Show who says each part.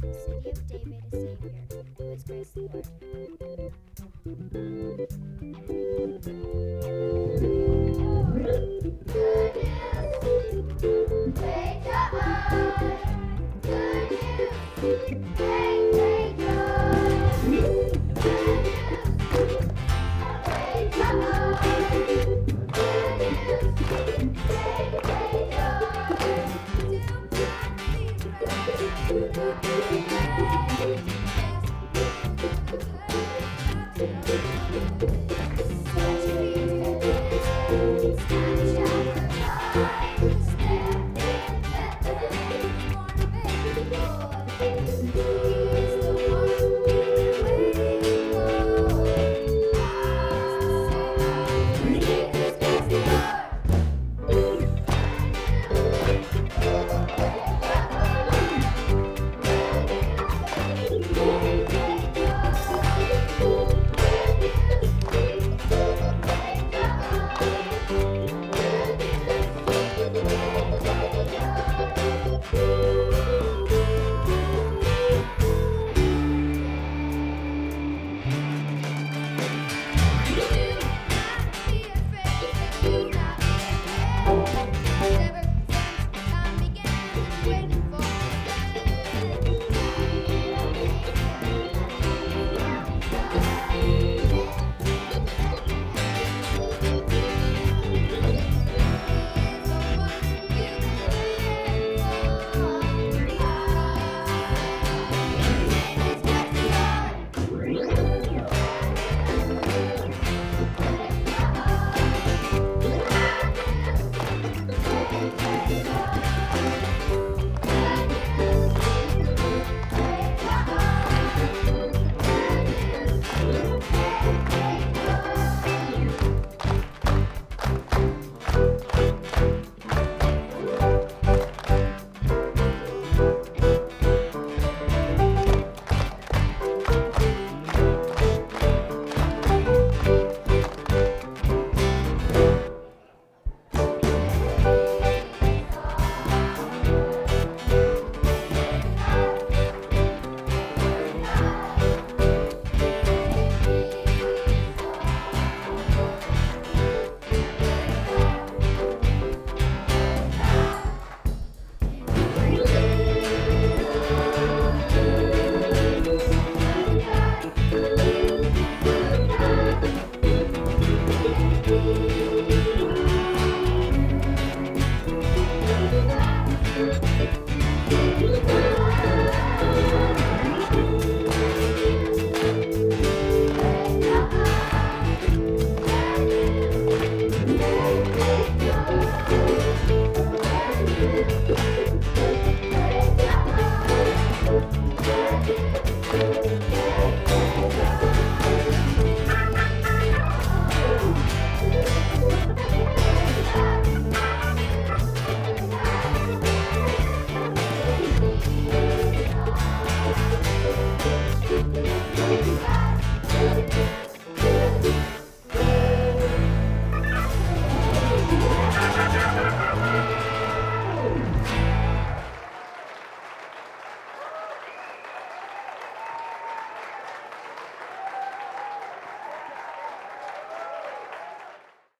Speaker 1: city of David a Savior, who is Christ the Lord. Great joy,
Speaker 2: good news, good news, good news.